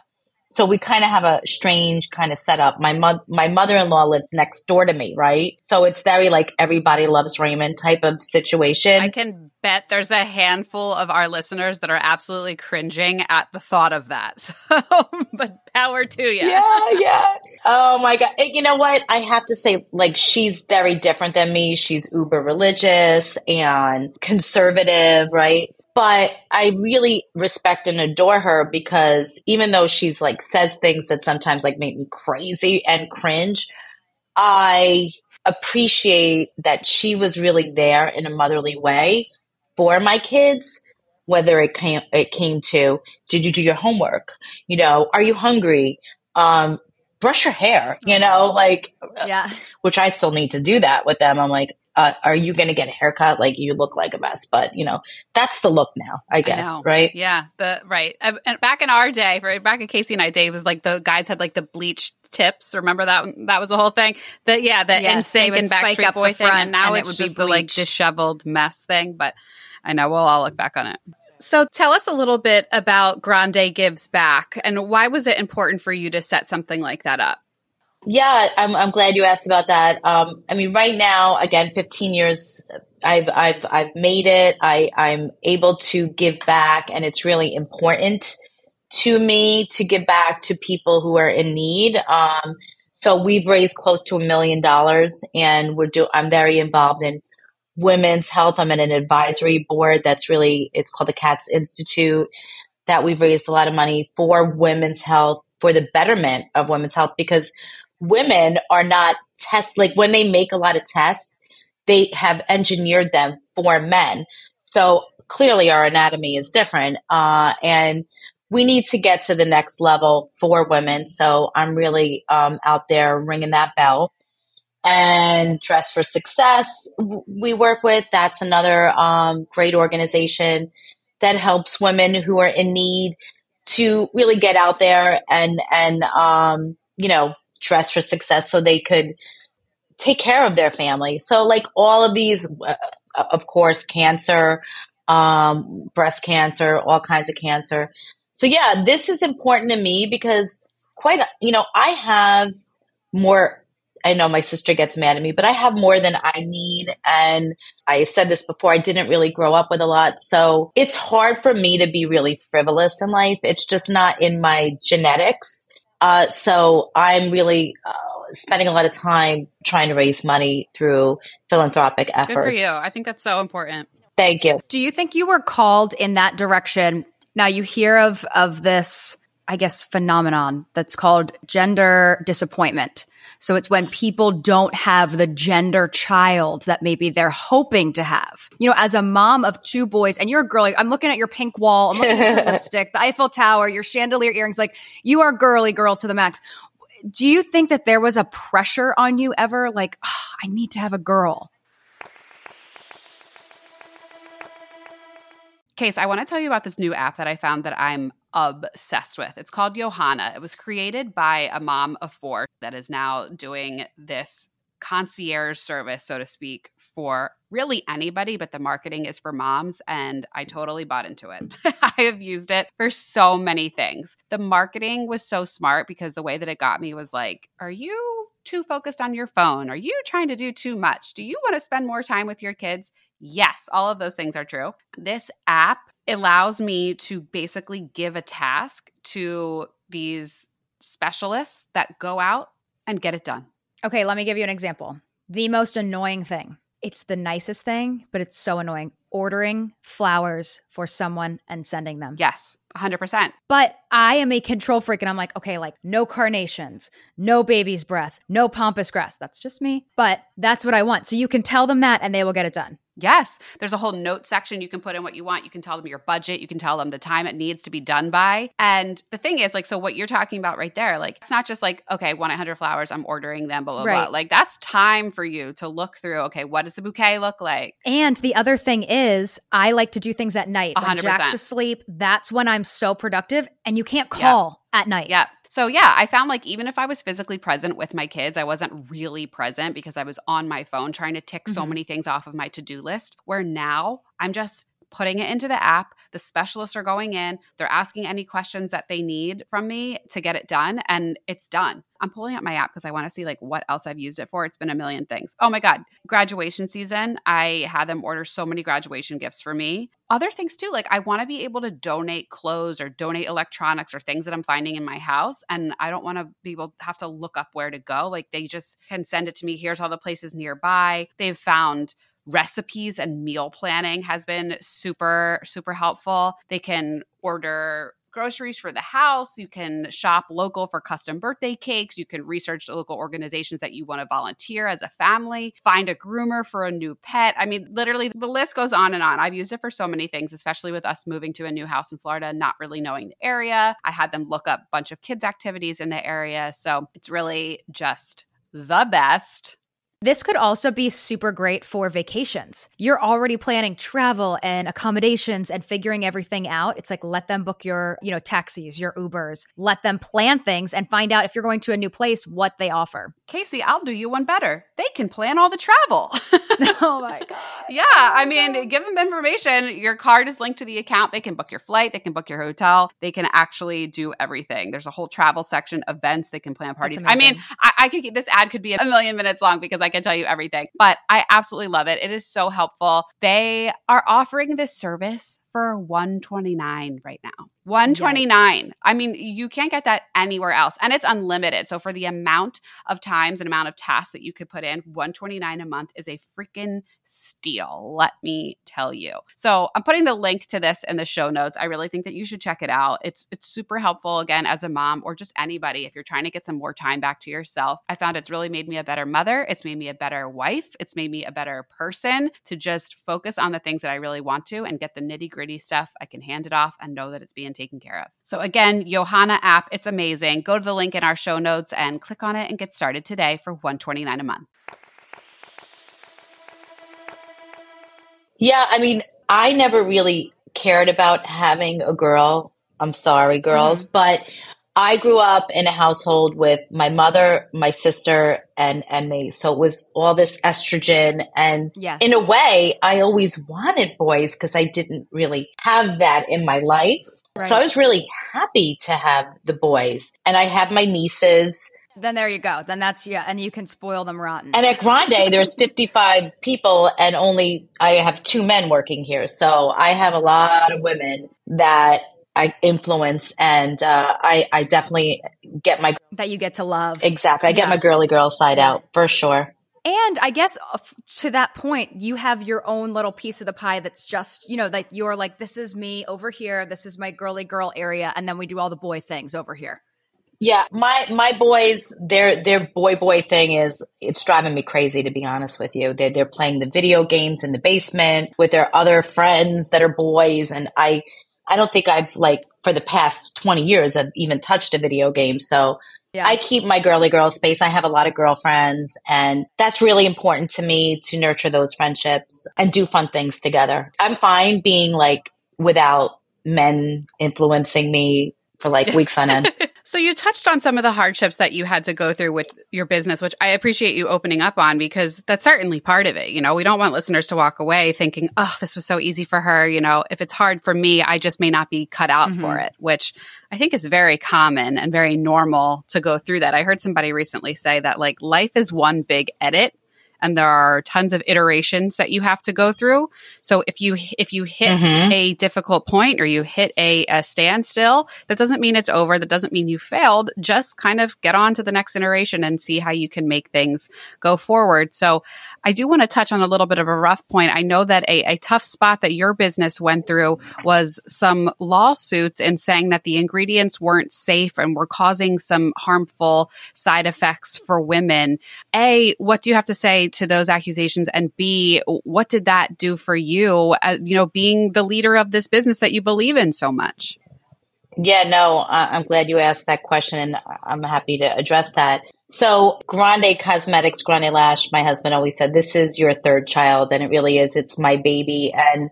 So we kind of have a strange kind of setup. My mo- my mother-in-law lives next door to me, right? So it's very like everybody loves Raymond type of situation. I can bet there's a handful of our listeners that are absolutely cringing at the thought of that. So, but power to you. Yeah, yeah. Oh my god. You know what? I have to say like she's very different than me. She's uber religious and conservative, right? But I really respect and adore her because even though she's like says things that sometimes like make me crazy and cringe, I appreciate that she was really there in a motherly way for my kids whether it came it came to did you do your homework? You know are you hungry? Um brush your hair you know like yeah which i still need to do that with them i'm like uh, are you going to get a haircut? Like you look like a mess, but you know, that's the look now, I guess, I right? Yeah. The, right. And back in our day, right, back in Casey and I day was like the guys had like the bleached tips. Remember that? That was the whole thing. The, yeah, the yes, NSYNC and Backstreet Boy thing. And now and it's just the like disheveled mess thing. But I know we'll all look back on it. So tell us a little bit about Grande Gives Back and why was it important for you to set something like that up? Yeah, I'm, I'm glad you asked about that. Um, I mean, right now, again, 15 years, I've, I've, I've made it. I, I'm able to give back and it's really important to me to give back to people who are in need. Um, so we've raised close to a million dollars and we're do, I'm very involved in women's health. I'm in an advisory board that's really, it's called the Katz Institute that we've raised a lot of money for women's health, for the betterment of women's health because women are not test like when they make a lot of tests, they have engineered them for men. So clearly our anatomy is different. Uh, and we need to get to the next level for women. So I'm really um, out there ringing that bell. And Dress for Success, we work with. That's another um, great organization that helps women who are in need to really get out there and and um, you know dress for success so they could take care of their family. So like all of these, uh, of course, cancer, um, breast cancer, all kinds of cancer. So yeah, this is important to me because quite, you know, I have more I know my sister gets mad at me, but I have more than I need. And I said this before, I didn't really grow up with a lot. So it's hard for me to be really frivolous in life. It's just not in my genetics. Uh, so I'm really uh, spending a lot of time trying to raise money through philanthropic efforts. Good for you. I think that's so important. Thank you. Do you think you were called in that direction? Now you hear of of this, I guess, phenomenon that's called gender disappointment so it's when people don't have the gender child that maybe they're hoping to have. You know, as a mom of two boys, and you're a girl, like, I'm looking at your pink wall, I'm looking at your lipstick, the Eiffel Tower, your chandelier earrings, like you are girly girl to the max. Do you think that there was a pressure on you ever? Like, oh, I need to have a girl. Case, I want to tell you about this new app that I found that I'm obsessed with. It's called Yohana. It was created by a mom of four that is now doing this concierge service, so to speak, for really anybody, but the marketing is for moms. And I totally bought into it. I have used it for so many things. The marketing was so smart because the way that it got me was like, are you too focused on your phone? Are you trying to do too much? Do you want to spend more time with your kids? Yes, all of those things are true. This app allows me to basically give a task to these specialists that go out and get it done. Okay, let me give you an example. The most annoying thing. It's the nicest thing, but it's so annoying. Ordering flowers for someone and sending them. Yes. 100%. But I am a control freak and I'm like, okay, like no carnations, no baby's breath, no pampas grass. That's just me. But that's what I want. So you can tell them that and they will get it done. Yes. There's a whole note section. You can put in what you want. You can tell them your budget. You can tell them the time it needs to be done by. And the thing is, like, so what you're talking about right there, like, it's not just like, okay, 1 800 flowers, I'm ordering them, blah, blah, right. blah. Like, that's time for you to look through, okay, what does the bouquet look like? And the other thing is, I like to do things at night. 100%. When Jack's asleep, that's when I'm so productive and you can't call yep. at night. Yeah. So yeah, I found like even if I was physically present with my kids, I wasn't really present because I was on my phone trying to tick mm-hmm. so many things off of my to-do list. Where now I'm just putting it into the app. The specialists are going in, they're asking any questions that they need from me to get it done, and it's done. I'm pulling up my app because I want to see like what else I've used it for. It's been a million things. Oh my God. Graduation season. I had them order so many graduation gifts for me. Other things too. Like I want to be able to donate clothes or donate electronics or things that I'm finding in my house. And I don't want to be able to have to look up where to go. Like they just can send it to me. Here's all the places nearby. They've found recipes and meal planning has been super, super helpful. They can order groceries for the house. You can shop local for custom birthday cakes. You can research local organizations that you want to volunteer as a family, find a groomer for a new pet. I mean, literally, the list goes on and on. I've used it for so many things, especially with us moving to a new house in Florida, not really knowing the area. I had them look up a bunch of kids' activities in the area. So it's really just the best. This could also be super great for vacations. You're already planning travel and accommodations and figuring everything out. It's like let them book your, you know, taxis, your Ubers. Let them plan things and find out if you're going to a new place what they offer. Casey, I'll do you one better. They can plan all the travel. oh my god. yeah, I mean, give them information. Your card is linked to the account. They can book your flight, they can book your hotel. They can actually do everything. There's a whole travel section, events, they can plan parties. I mean, I, I could this ad could be a million minutes long because I can tell you everything. But I absolutely love it. It is so helpful. They are offering this service for 129 right now. 129. Yes. I mean, you can't get that anywhere else. And it's unlimited. So for the amount of times and amount of tasks that you could put in, 129 a month is a freaking steal, let me tell you. So I'm putting the link to this in the show notes. I really think that you should check it out. It's it's super helpful again as a mom or just anybody if you're trying to get some more time back to yourself. I found it's really made me a better mother. It's made me a better wife. It's made me a better person to just focus on the things that I really want to and get the nitty-gritty stuff. I can hand it off and know that it's being taken care of. So again, Yohana app, it's amazing. Go to the link in our show notes and click on it and get started today for 129 a month. Yeah, I mean, I never really cared about having a girl. I'm sorry, girls, mm-hmm. but I grew up in a household with my mother, my sister, and and me. So it was all this estrogen, and yes. in a way, I always wanted boys because I didn't really have that in my life. Right. So I was really happy to have the boys, and I have my nieces. Then there you go. Then that's yeah, and you can spoil them rotten. And at Grande, there's 55 people, and only I have two men working here, so I have a lot of women that I influence and uh, I, I definitely get my that you get to love exactly. I yeah. get my girly girl side out for sure. And I guess uh, to that point, you have your own little piece of the pie that's just, you know, that you're like, this is me over here. This is my girly girl area. And then we do all the boy things over here. Yeah. My, my boys, their, their boy boy thing is, it's driving me crazy to be honest with you. They're, they're playing the video games in the basement with their other friends that are boys. And I, I don't think I've like for the past 20 years I've even touched a video game. So yeah. I keep my girly girl space. I have a lot of girlfriends and that's really important to me to nurture those friendships and do fun things together. I'm fine being like without men influencing me for like weeks on end. So you touched on some of the hardships that you had to go through with your business, which I appreciate you opening up on because that's certainly part of it. You know, we don't want listeners to walk away thinking, "Oh, this was so easy for her." You know, if it's hard for me, I just may not be cut out mm-hmm. for it, which I think is very common and very normal to go through that. I heard somebody recently say that like life is one big edit and there are tons of iterations that you have to go through. So if you if you hit mm-hmm. a difficult point or you hit a, a standstill, that doesn't mean it's over. That doesn't mean you failed. Just kind of get on to the next iteration and see how you can make things go forward. So I do want to touch on a little bit of a rough point. I know that a, a tough spot that your business went through was some lawsuits and saying that the ingredients weren't safe and were causing some harmful side effects for women. A, what do you have to say to those accusations? And B, what did that do for you, uh, you know, being the leader of this business that you believe in so much? Yeah, no, I'm glad you asked that question and I'm happy to address that. So, Grande Cosmetics, Grande Lash, my husband always said, this is your third child. And it really is. It's my baby. And,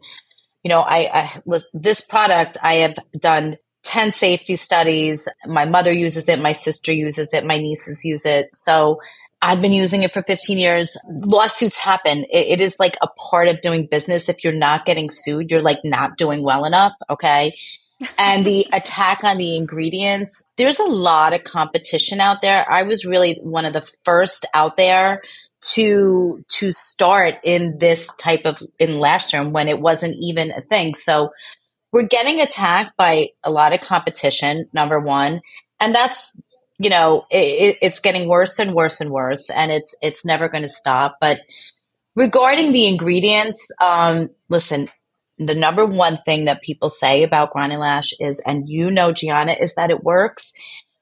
you know, I, I this product, I have done 10 safety studies. My mother uses it. My sister uses it. My nieces use it. So I've been using it for 15 years. Lawsuits happen. It, it is like a part of doing business. If you're not getting sued, you're like not doing well enough. Okay. and the attack on the ingredients, there's a lot of competition out there. I was really one of the first out there to to start in this type of in lash serum when it wasn't even a thing. So we're getting attacked by a lot of competition, number one. And that's you know, it, it's getting worse and worse and worse, and it's it's never going to stop. But regarding the ingredients, um, listen, the number one thing that people say about Grande Lash is, and you know, Gianna, is that it works.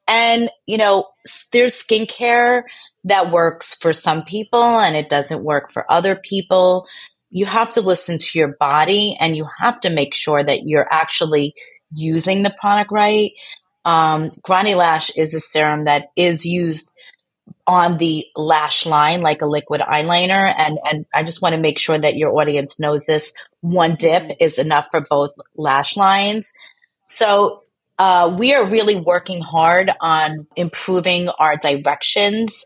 And you know, there's skincare that works for some people, and it doesn't work for other people. You have to listen to your body, and you have to make sure that you're actually using the product right. Um, Grande Lash is a serum that is used on the lash line like a liquid eyeliner. And, and I just want to make sure that your audience knows this. One dip mm-hmm. is enough for both lash lines. So, uh, we are really working hard on improving our directions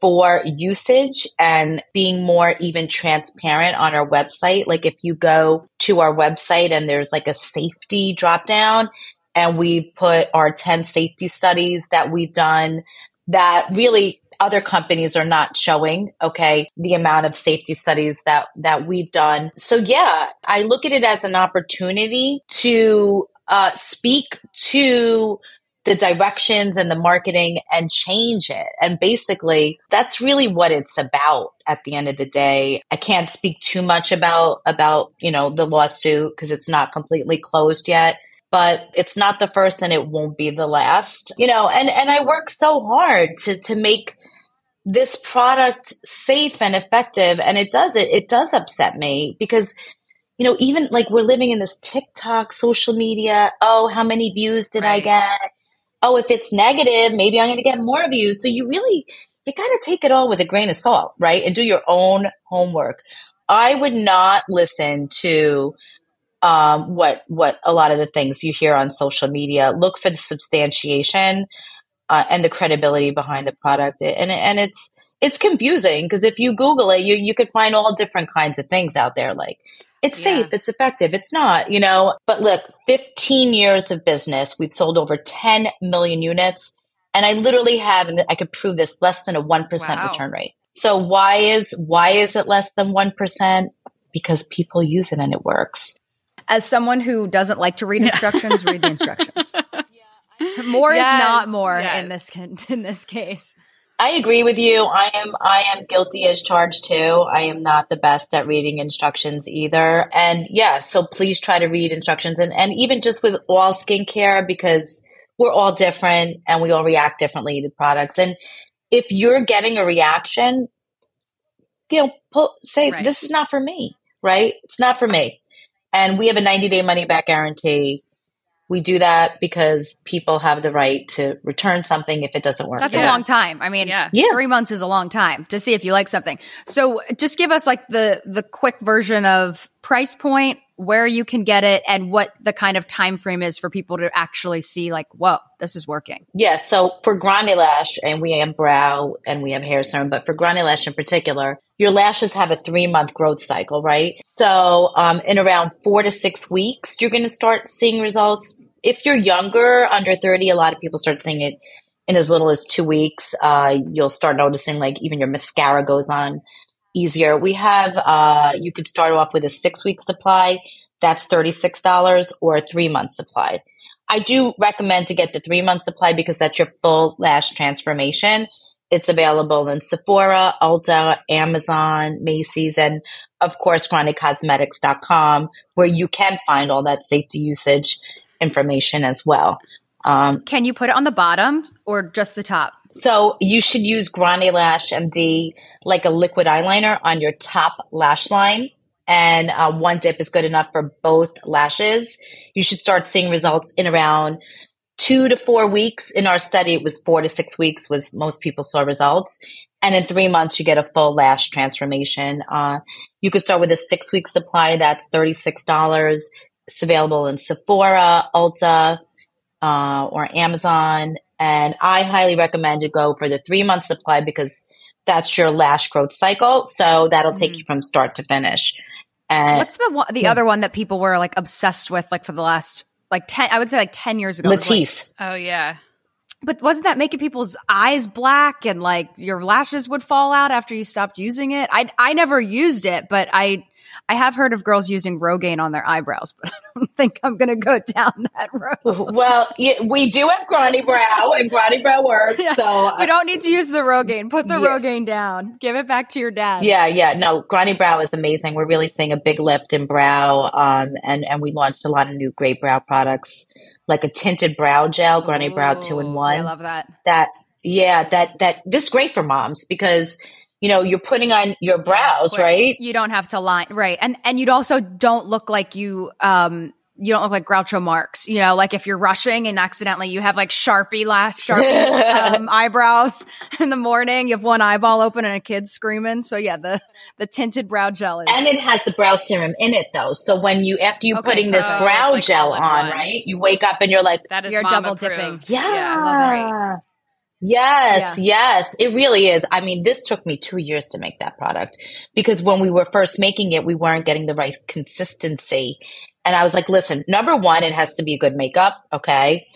for usage and being more even transparent on our website. Like if you go to our website and there's like a safety drop down, and we've put our 10 safety studies that we've done that really other companies are not showing okay the amount of safety studies that that we've done. So yeah i look at it as an opportunity to uh, speak to the directions and the marketing and change it. And basically that's really what it's about at the end of the day. I can't speak too much about about you know the lawsuit because it's not completely closed yet but it's not the first and it won't be the last. You know, and, and I work so hard to, to make this product safe and effective. And it does it, it does upset me because, you know, even like we're living in this TikTok social media. Oh, how many views did right. I get? Oh, if it's negative, maybe I'm going to get more views. So you really, you got to take it all with a grain of salt, right? And do your own homework. I would not listen to um, what what a lot of the things you hear on social media. Look for the substantiation uh, and the credibility behind the product, and and it's it's confusing because if you Google it, you you could find all different kinds of things out there. Like it's yeah. safe, it's effective, it's not, you know. But look, 15 years of business, we've sold over 10 million units, and I literally have, and I could prove this, less than a one percent wow. return rate. So why is why is it less than one percent? Because people use it and it works. As someone who doesn't like to read instructions, read the instructions. More yes, is not more yes. in this in this case. I agree with you. I am I am guilty as charged too. I am not the best at reading instructions either. And yeah, so please try to read instructions and, and even just with all skincare because we're all different and we all react differently to products. And if you're getting a reaction, you know, pull, say right. this is not for me, right? It's not for me. And we have a 90 day money back guarantee we do that because people have the right to return something if it doesn't work. That's yeah. a long time. I mean, yeah. three months is a long time to see if you like something. So just give us like the the quick version of price point, where you can get it, and what the kind of time frame is for people to actually see like, whoa, this is working. Yeah. So for Grande Lash, and we have brow and we have hair serum, but for Grande Lash in particular, your lashes have a three month growth cycle, right? So um, in around four to six weeks, you're going to start seeing results if you're younger, under 30, a lot of people start seeing it in as little as two weeks. Uh, you'll start noticing like even your mascara goes on easier. We have, uh, you could start off with a six week supply. That's $36 or a three month supply. I do recommend to get the three month supply because that's your full lash transformation. It's available in Sephora, Ulta, Amazon, Macy's, and of course, grandecosmetics.com, where you can find all that safety usage information as well. Um, Can you put it on the bottom or just the top? So you should use Grande Lash MD like a liquid eyeliner on your top lash line. And uh, one dip is good enough for both lashes. You should start seeing results in around two to four weeks. In our study, it was four to six weeks was most people saw results. And in three months, you get a full lash transformation. Uh, you could start with a six week supply. That's $36. It's available in Sephora, Ulta, uh, or Amazon. And I highly recommend to go for the three month supply because that's your lash growth cycle. So that'll take mm-hmm. you from start to finish. And what's the one, the yeah. other one that people were like obsessed with, like for the last like ten, I would say like ten years ago. Latisse. Like, oh yeah. But wasn't that making people's eyes black and like your lashes would fall out after you stopped using it? I I never used it, but I I have heard of girls using Rogaine on their eyebrows, but I don't think I'm going to go down that road. Well, we do have Grande Brow, and Grande Brow works. Yeah, so we don't need to use the Rogaine. Put the yeah. Rogaine down. Give it back to your dad. Yeah, yeah. No, Grande Brow is amazing. We're really seeing a big lift in brow, um, and and we launched a lot of new great brow products, like a tinted brow gel, Grande Ooh, Brow two in one. I love that. That yeah, that that this is great for moms because you know, you're putting on your brows, right? You don't have to line, right? And and you'd also don't look like you um you don't look like Groucho Marx, you know, like if you're rushing and accidentally you have like Sharpie lash, Sharpie um, eyebrows in the morning, you have one eyeball open and a kid screaming. So yeah, the the tinted brow gel is, and it has the brow serum in it though. So when you after you okay, putting this brow like gel on, one. right, you wake up and you're like, that is you're double approved. dipping. Yeah, yeah Yes, yeah. yes, it really is. I mean, this took me two years to make that product because when we were first making it, we weren't getting the right consistency. And I was like, listen, number one, it has to be a good makeup. Okay.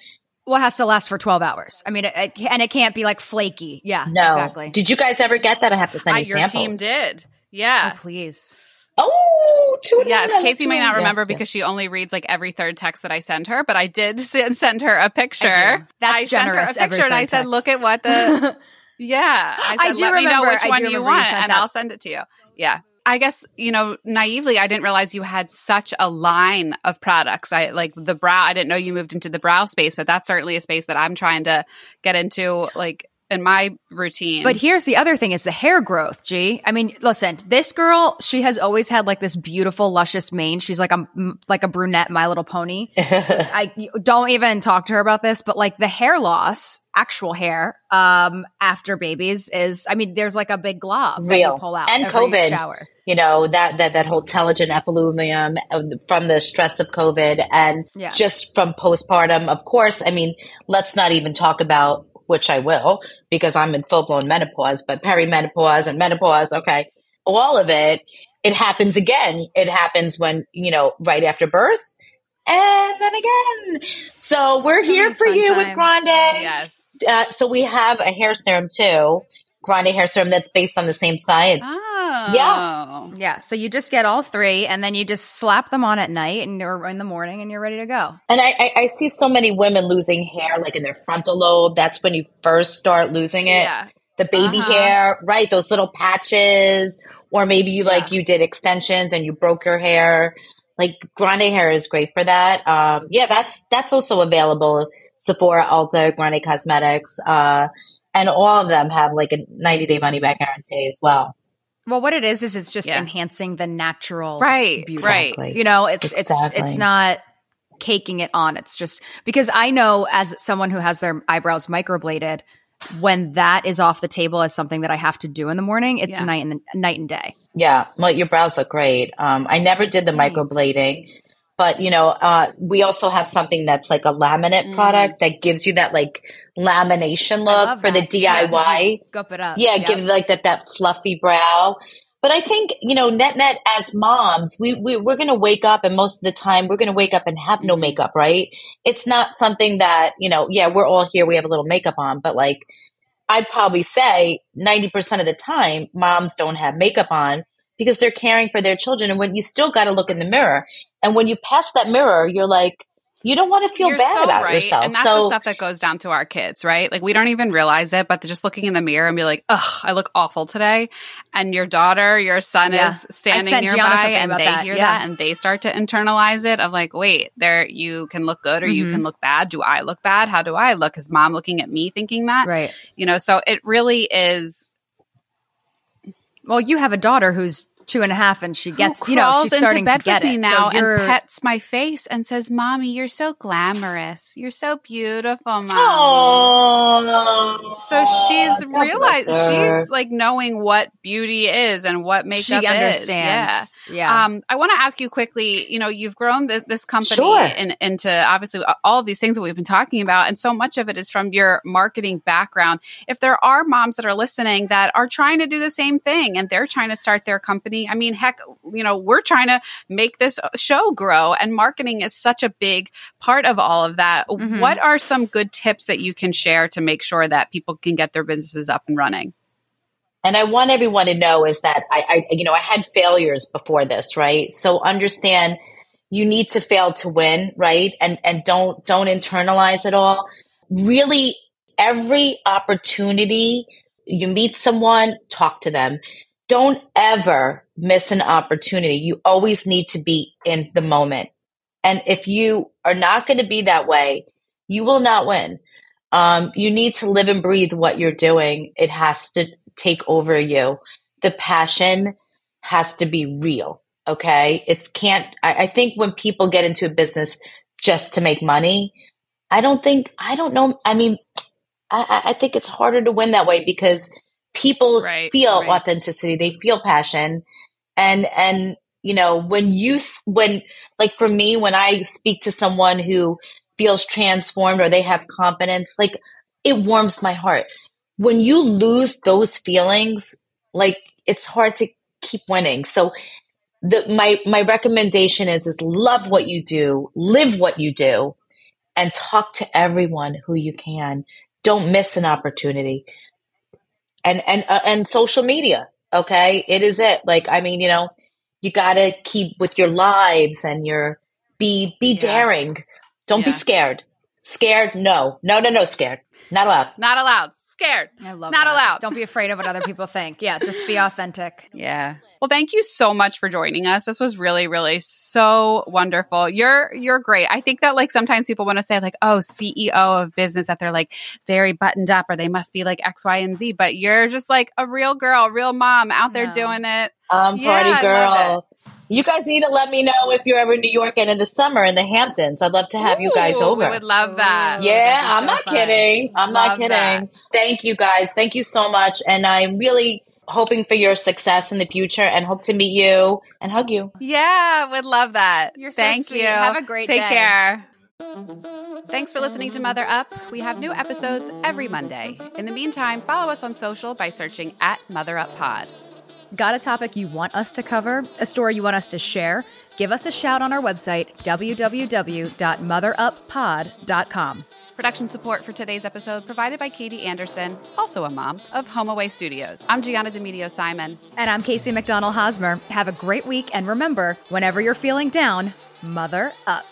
Well, it has to last for 12 hours. I mean, it, it, and it can't be like flaky. Yeah. No. Exactly. Did you guys ever get that? I have to send you your samples. team did. Yeah. Oh, please. Oh, yes. Casey may not remember yes, because she only reads like every third text that I send her, but I did send her a picture. That's I generous. Sent her a picture and I said, text. "Look at what the." yeah, I, said, I do Let remember. Which I one you want, you and that. I'll send it to you. Yeah. I guess, you know, naively, I didn't realize you had such a line of products. I like the brow. I didn't know you moved into the brow space, but that's certainly a space that I'm trying to get into. Like, in my routine. But here's the other thing is the hair growth, G. I mean, listen, this girl, she has always had like this beautiful luscious mane. She's like a like a brunette my little pony. I don't even talk to her about this, but like the hair loss, actual hair um after babies is I mean, there's like a big glob Real. pull out and COVID. shower. you know that that that whole telogen effluvium uh, from the stress of COVID and Yeah. just from postpartum. Of course, I mean, let's not even talk about which I will because I'm in full blown menopause, but perimenopause and menopause, okay, all of it. It happens again. It happens when you know right after birth, and then again. So we're So here for you with. Grande Yes. uh, so we have a hair serum too, Grande hair serum that's based on the same science. Oh. Yeah. Yeah. So you just get all three and then you just slap them on at night and or in the morning and you're ready to go. And I, I, I see so many women losing hair, like in their frontal lobe. That's when you first start losing it. Yeah. The baby Uh-huh. hair, right? Those little patches, or maybe you like you did extensions and you broke your hair. Like Grande hair is great for that. Um, yeah, that's that's also available. Sephora, Ulta, Grande Cosmetics, uh, and all of them have like a 90 day money back guarantee as well. Well, what it is is it's just Yeah. enhancing the natural Right. beauty. Right. You know, it's it's Exactly. it's not caking it on. It's just because I know as someone who has their eyebrows microbladed, when that is off the table as something that I have to do in the morning, it's Yeah. night and night and day. Yeah, well, your brows look great. Um, I never did the Thanks. microblading, but you know, uh, we also have something that's like a laminate Mm. product that gives you that like lamination look for the that. Yeah, 'cause DIY. Gup it up. Yeah, give like that that fluffy brow. But I think you know, net net as moms, we, we we're gonna wake up, and most of the time we're gonna wake up and have no Mhm. makeup, right? It's not something that you know. Yeah, we're all here. We have a little makeup on, but like I'd probably say ninety percent of the time, moms don't have makeup on because they're caring for their children. And when you still got to look in the mirror, and when you pass that mirror, you're like, you don't want to feel You're bad so about right. yourself. And that's the so stuff that goes down to our kids, right? Like we don't even realize it, but just looking in the mirror and be like, ugh, I look awful today. And your daughter, your son Yeah. is standing nearby and they that. hear Yeah. that and they start to internalize it of like, wait, there you can look good or you Mhm. can look bad. Do I look bad? How do I look? Is mom looking at me thinking that? Right. You know, so it really is Well, you have a daughter who's two and a half and she gets, you know, crawls she's starting bed to get with me it. now so and pets my face and says, "Mommy, you're so glamorous. You're so beautiful, mommy." Oh, So she's God realized she's like knowing what beauty is and what makeup she is. Yeah. Yeah. Um, I want to ask you quickly. You know, you've grown th- this company Sure. in, into obviously all of these things that we've been talking about, and so much of it is from your marketing background. If there are moms that are listening that are trying to do the same thing and they're trying to start their company, I mean, heck, you know, we're trying to make this show grow, and marketing is such a big part of all of that. Mhm. What are some good tips that you can share to make sure that people can get their businesses up and running? and I want everyone to know is that I, I, you know, I had failures before this, right? So understand you need to fail to win, right? And and don't don't internalize it all. Really, every opportunity you meet someone, talk to them. Don't ever miss an opportunity. You always need to be in the moment. And if you are not going to be that way, you will not win. Um, you need to live and breathe what you're doing. It has to take over you. The passion has to be real. Okay. It can't, I, I think when people get into a business just to make money, I don't think, I don't know. I mean, I, I- I think it's harder to win that way because people Right, feel right. authenticity. They feel passion. And, and, you know, when you, when, like for me, when I speak to someone who feels transformed or they have confidence, like it warms my heart. When you lose those feelings, like it's hard to keep winning. So the, my, my recommendation is, is love what you do, live what you do and talk to everyone who you can. Don't miss an opportunity. And, and, uh, and social media. Okay. It is it. Like, I mean, you know, you gotta keep with your lives and your, be, be Yeah. daring. Don't be scared. Scared? No. No, no, no, scared. Not allowed. Not allowed. Scared. I love Not that. allowed. Don't be afraid of what other people think. Yeah, just be authentic. Yeah. Well, thank you so much for joining us. This was really, really so wonderful. You're you're great. I think that like sometimes people want to say like, oh, CEO of business that they're like very buttoned up or they must be like X, Y, and Z. But you're just like a real girl, real mom out there doing it. Um, Yeah, I party love girl. You guys need to let me know if you're ever in New York and in the summer in the Hamptons. I'd love to have you guys over. We would love that. Yeah, that'd I'm so not fun. kidding. I'm not kidding. that. Thank you guys. Thank you so much. And I'm really hoping for your success in the future and hope to meet you and hug you. Yeah, would love that. You're so Thank sweet. you. Have a great Take day. Take care. Thanks for listening to Mother Up. We have new episodes every Monday. In the meantime, follow us on social by searching at Mother Up Pod. Got a topic you want us to cover? A story you want us to share? Give us a shout on our website, www.motheruppod.com. Production support for today's episode provided by Katie Anderson, also a mom of Home Away Studios. I'm Gianna Demedio Simon. And I'm Casey McDonald Hosmer. Have a great week, and remember, whenever you're feeling down, mother up.